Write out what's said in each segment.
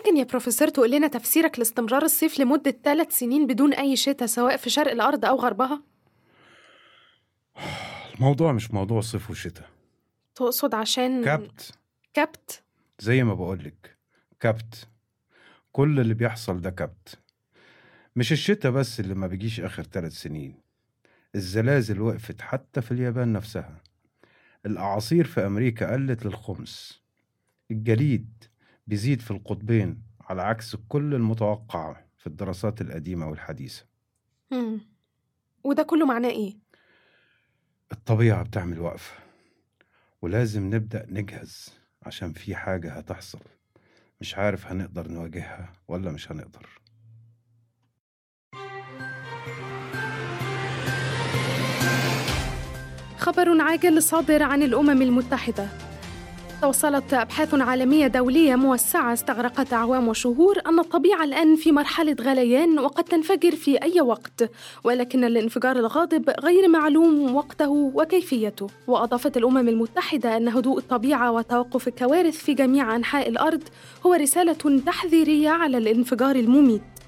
ممكن يا بروفيسور تقول لنا تفسيرك لاستمرار الصيف لمدة ثلاث سنين بدون أي شتاء سواء في شرق الأرض أو غربها؟ الموضوع مش موضوع صيف وشتاء. تقصد عشان كبت. كبت؟ زي ما بقولك كبت. كل اللي بيحصل ده كبت. مش الشتاء بس اللي ما بيجيش آخر ثلاث سنين. الزلازل وقفت حتى في اليابان نفسها. الأعاصير في أمريكا قلت للخمس. الجليد بيزيد في القطبين على عكس كل المتوقع في الدراسات القديمة والحديثة مم. وده كله معناه إيه؟ الطبيعة بتعمل وقفة ولازم نبدأ نجهز عشان في حاجة هتحصل مش عارف هنقدر نواجهها ولا مش هنقدر خبر عاجل صادر عن الأمم المتحدة توصلت أبحاث عالمية دولية موسعة استغرقت أعوام وشهور أن الطبيعة الآن في مرحلة غليان وقد تنفجر في أي وقت ولكن الانفجار الغاضب غير معلوم وقته وكيفيته. وأضافت الأمم المتحدة أن هدوء الطبيعة وتوقف الكوارث في جميع أنحاء الأرض هو رسالة تحذيرية على الانفجار المميت.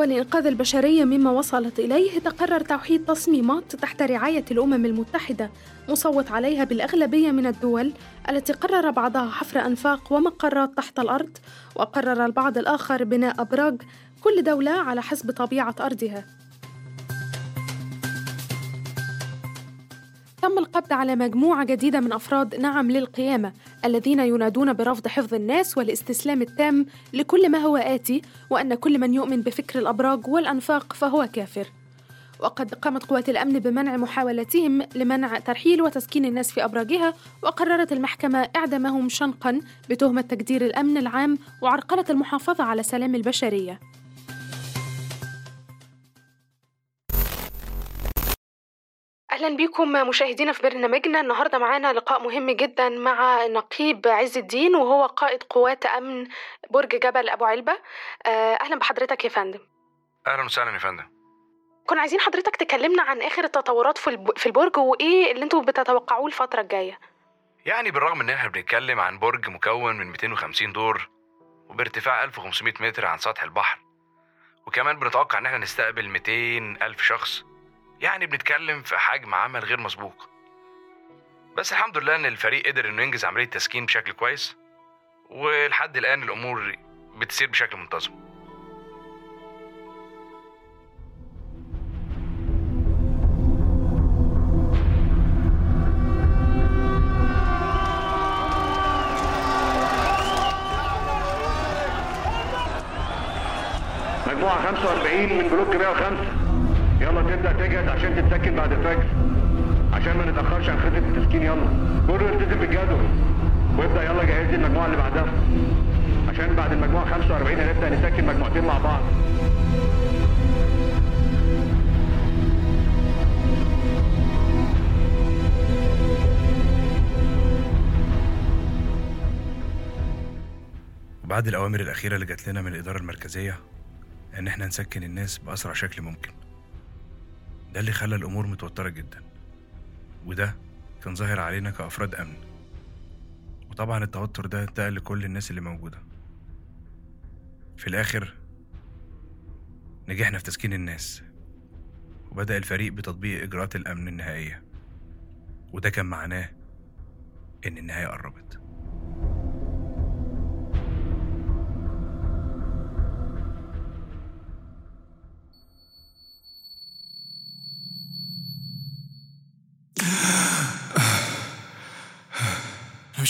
ولإنقاذ البشرية مما وصلت إليه تقرر توحيد تصميمات تحت رعاية الأمم المتحدة مصوت عليها بالأغلبية من الدول التي قرر بعضها حفر أنفاق ومقرات تحت الأرض وقرر البعض الآخر بناء أبراج كل دولة على حسب طبيعة أرضها. تم القبض على مجموعة جديدة من أفراد نعم للقيامة الذين ينادون برفض حفظ الناس والاستسلام التام لكل ما هو آتي وأن كل من يؤمن بفكر الأبراج والأنفاق فهو كافر. وقد قامت قوات الأمن بمنع محاولتهم لمنع ترحيل وتسكين الناس في أبراجها وقررت المحكمة إعدامهم شنقا بتهمة تجدير الأمن العام وعرقلة المحافظة على سلام البشرية. أهلا بكم مشاهدينا في برنامجنا. النهارده معانا لقاء مهم جدا مع نقيب عز الدين وهو قائد قوات أمن برج جبل أبو علبة. آه، أهلا بحضرتك يا فندم. أهلا وسهلا يا فندم. كنا عايزين حضرتك تكلمنا عن آخر التطورات في الب- في البرج وإيه اللي أنتوا بتتوقعوه الفترة الجاية؟ يعني بالرغم إن إحنا بنتكلم عن برج مكون من 250 دور وبارتفاع 1500 متر عن سطح البحر وكمان بنتوقع إن إحنا نستقبل 200 ألف شخص يعني بنتكلم في حجم عمل غير مسبوق. بس الحمد لله إن الفريق قدر إنه ينجز عملية تسكين بشكل كويس ولحد الآن الأمور بتسير بشكل منتظم. مجموعة 45 من بلوك 105 تبدأ تجهز عشان تتسكن بعد الفجر. عشان ما نتأخرش عن خطة التسكين يلا. كله يلتزم بالجدول. وابدأ يلا جهز لي المجموعة اللي بعدها. عشان بعد المجموعة 45 هنبدأ نسكن مجموعتين مع بعض. وبعد الأوامر الأخيرة اللي جات لنا من الإدارة المركزية إن إحنا نسكن الناس بأسرع شكل ممكن. ده اللي خلى الأمور متوترة جدا. وده كان ظاهر علينا كأفراد أمن. وطبعا التوتر ده انتقل لكل الناس اللي موجودة. في الآخر نجحنا في تسكين الناس. وبدأ الفريق بتطبيق إجراءات الأمن النهائية. وده كان معناه إن النهاية قربت.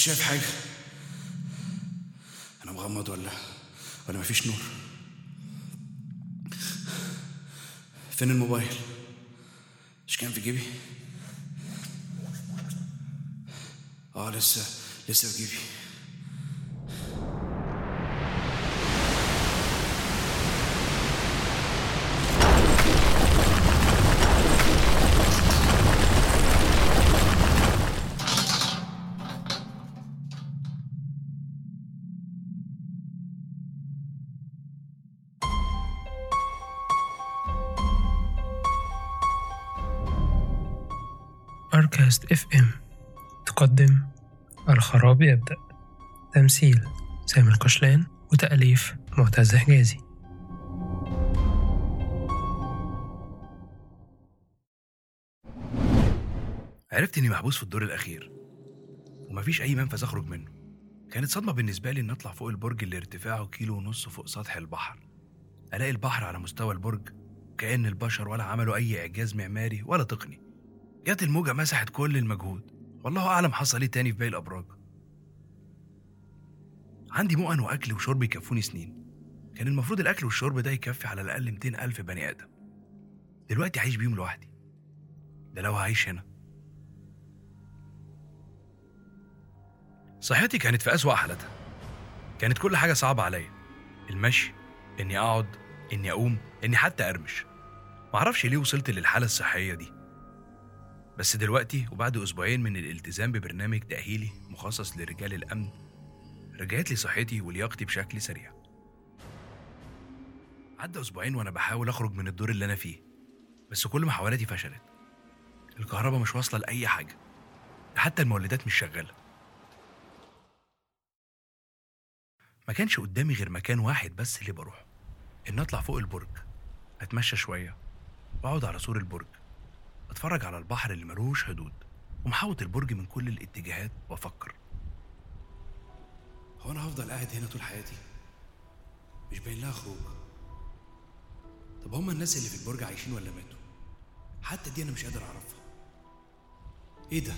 مش شايف حاجة. أنا مغمض ولا ولا مفيش نور؟ فين الموبايل؟ مش كان في جيبي؟ آه لسه لسه في جيبي. Arcast FM تقدم الخراب يبدأ. تمثيل سامي القشلان وتأليف معتز حجازي. عرفت إني محبوس في الدور الأخير ومفيش أي منفذ أخرج منه. كانت صدمة بالنسبة لي إن أطلع فوق البرج اللي ارتفاعه كيلو ونص فوق سطح البحر. ألاقي البحر على مستوى البرج كأن البشر ولا عملوا أي إعجاز معماري ولا تقني. جت الموجة مسحت كل المجهود. والله أعلم حصل إيه تاني في باقي الأبراج. عندي مؤن وأكل وشرب يكفوني سنين. كان المفروض الأكل والشرب ده يكفي على الأقل 200 ألف بني آدم. دلوقتي عايش بيهم لوحدي. ده لو هعيش هنا. صحتي كانت في أسوأ حالتها. كانت كل حاجة صعبة عليا. المشي إني أقعد إني أقوم إني حتى أرمش. معرفش ليه وصلت للحالة الصحية دي. بس دلوقتي وبعد أسبوعين من الالتزام ببرنامج تأهيلي مخصص لرجال الأمن رجعت لي صحتي ولياقتي بشكل سريع. عدى أسبوعين وأنا بحاول أخرج من الدور اللي أنا فيه بس كل محاولاتي فشلت. الكهرباء مش واصلة لأي حاجة. حتى المولدات مش شغالة. ما كانش قدامي غير مكان واحد بس اللي بروحه إن أطلع فوق البرج أتمشى شوية وأقعد على سور البرج. أتفرج على البحر اللي ملوش حدود ومحوط البرج من كل الاتجاهات وأفكر. هو أنا هفضل قاعد هنا طول حياتي؟ مش باين لها خروج طب هما الناس اللي في البرج عايشين ولا ماتوا؟ حتى دي أنا مش قادر أعرفها. إيه ده؟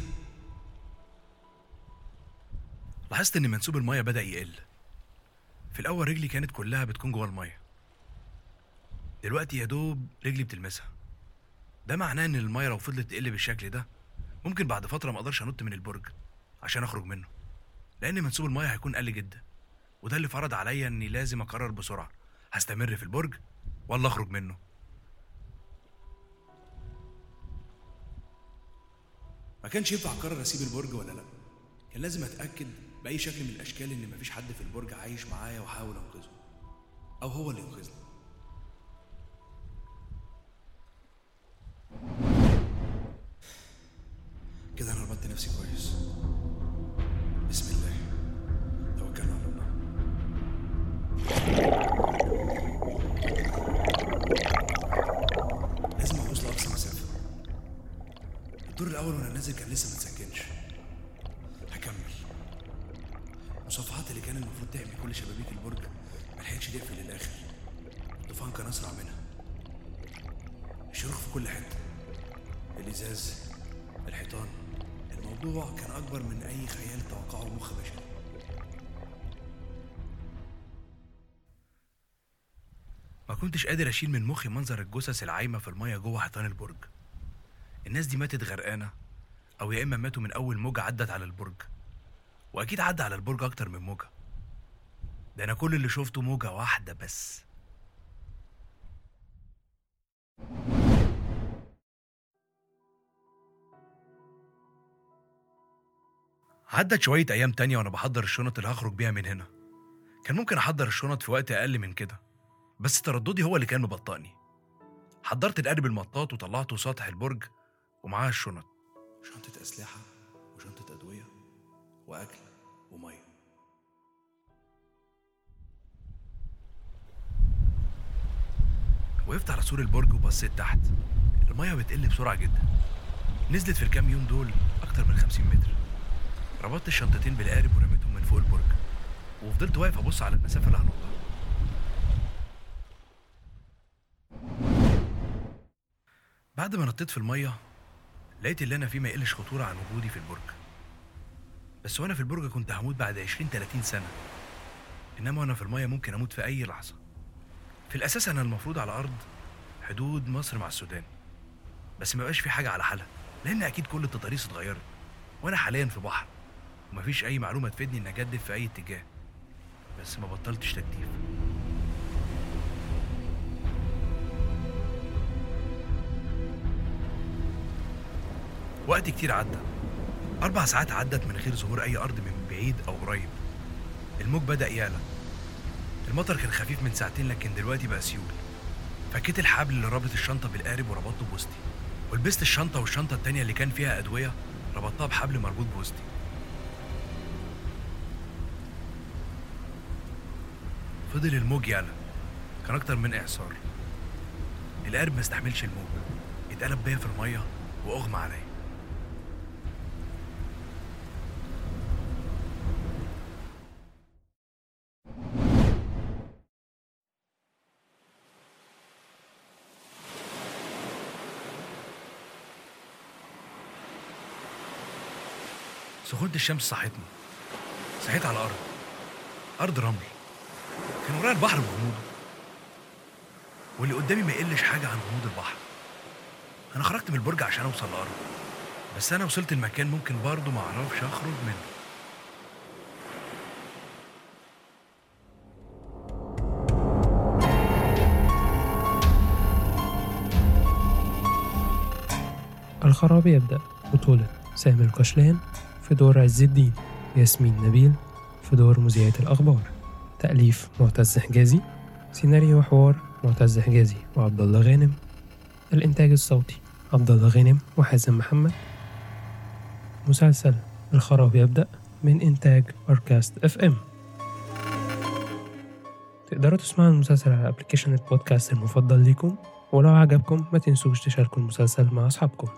لاحظت إن منسوب المية بدأ يقل. في الأول رجلي كانت كلها بتكون جوه المية. دلوقتي يا دوب رجلي بتلمسها. ده معناه إن المية لو فضلت تقل بالشكل ده ممكن بعد فترة ما أقدرش أنط من البرج عشان أخرج منه لأن منسوب المية هيكون قل جدا وده اللي فرض عليا إني لازم أقرر بسرعة هستمر في البرج ولا أخرج منه؟ ما كانش ينفع أقرر أسيب البرج ولا لأ؟ كان لازم أتأكد بأي شكل من الأشكال إن مفيش حد في البرج عايش معايا وأحاول أنقذه أو هو اللي ينقذني. ربطت نفسي كويس. بسم الله. توكلنا على الله. لازم اغوص لأقصى مسافة. الدور الأول وأنا نازل كان لسه ما هكمل. المصفحات اللي كان المفروض تحمي كل شبابيك البرج ما لحقتش تقفل للآخر. الطوفان كان أسرع منها. الشروخ في كل حتة. الإزاز الحيطان. الموضوع كان أكبر من أي خيال توقعه مخ بشري ما كنتش قادر أشيل من مخي منظر الجثث العايمة في المية جوه حيطان البرج. الناس دي ماتت غرقانة أو يا إما ماتوا من أول موجة عدت على البرج. وأكيد عدى على البرج أكتر من موجة. ده أنا كل اللي شفته موجة واحدة بس. عدت شوية أيام تانية وأنا بحضر الشنط اللي هخرج بيها من هنا. كان ممكن أحضر الشنط في وقت أقل من كده بس ترددي هو اللي كان مبطئني. حضرت القارب المطاط وطلعته سطح البرج ومعاها الشنط. شنطة أسلحة وشنطة أدوية وأكل ومية. وقفت على سور البرج وبصيت تحت. المية بتقل بسرعة جدا. نزلت في الكام يوم دول أكتر من 50 متر. ربطت الشنطتين بالقارب ورميتهم من فوق البرج. وفضلت واقف أبص على المسافة اللي هنطها بعد ما نطيت في المية لقيت اللي أنا فيه ما يقلش خطورة عن وجودي في البرج. بس وأنا في البرج كنت هموت بعد 20 30 سنة. إنما وأنا في المية ممكن أموت في أي لحظة. في الأساس أنا المفروض على أرض حدود مصر مع السودان. بس ما بقاش في حاجة على حالها لأن أكيد كل التضاريس اتغيرت. وأنا حاليا في بحر. ومفيش أي معلومة تفيدني إني أجدف في أي اتجاه. بس ما بطلتش تجديف وقت كتير عدى. أربع ساعات عدت من غير ظهور أي أرض من بعيد أو قريب. الموج بدأ يعلى. المطر كان خفيف من ساعتين لكن دلوقتي بقى سيول. فكيت الحبل اللي رابط الشنطة بالقارب وربطته بوسطي ولبست الشنطة والشنطة التانية اللي كان فيها أدوية ربطتها بحبل مربوط بوسطي فضل الموج يعلى. كان أكتر من إعصار. القارب ما استحملش الموج. اتقلب بيا في المية وأغمى عليا سخونة الشمس صحتني صحيت على الأرض. أرض رمل. كان ورايا البحر بغموضه واللي قدامي ما يقلش حاجة عن غموض البحر. أنا خرجت من البرج عشان أوصل للأرض بس أنا وصلت المكان ممكن برضه ما أعرفش أخرج منه. الخراب يبدأ بطولة سامي الكشلان في دور عز الدين ياسمين نبيل في دور مذيعة الأخبار. تأليف معتز حجازي سيناريو وحوار معتز حجازي وعبد الله غانم الإنتاج الصوتي عبد الله غانم وحازم محمد. مسلسل الخراب يبدأ من إنتاج Arcast FM. تقدروا تسمعوا المسلسل على application البودكاست المفضل ليكم ولو عجبكم ما تنسوش تشاركوا المسلسل مع أصحابكم.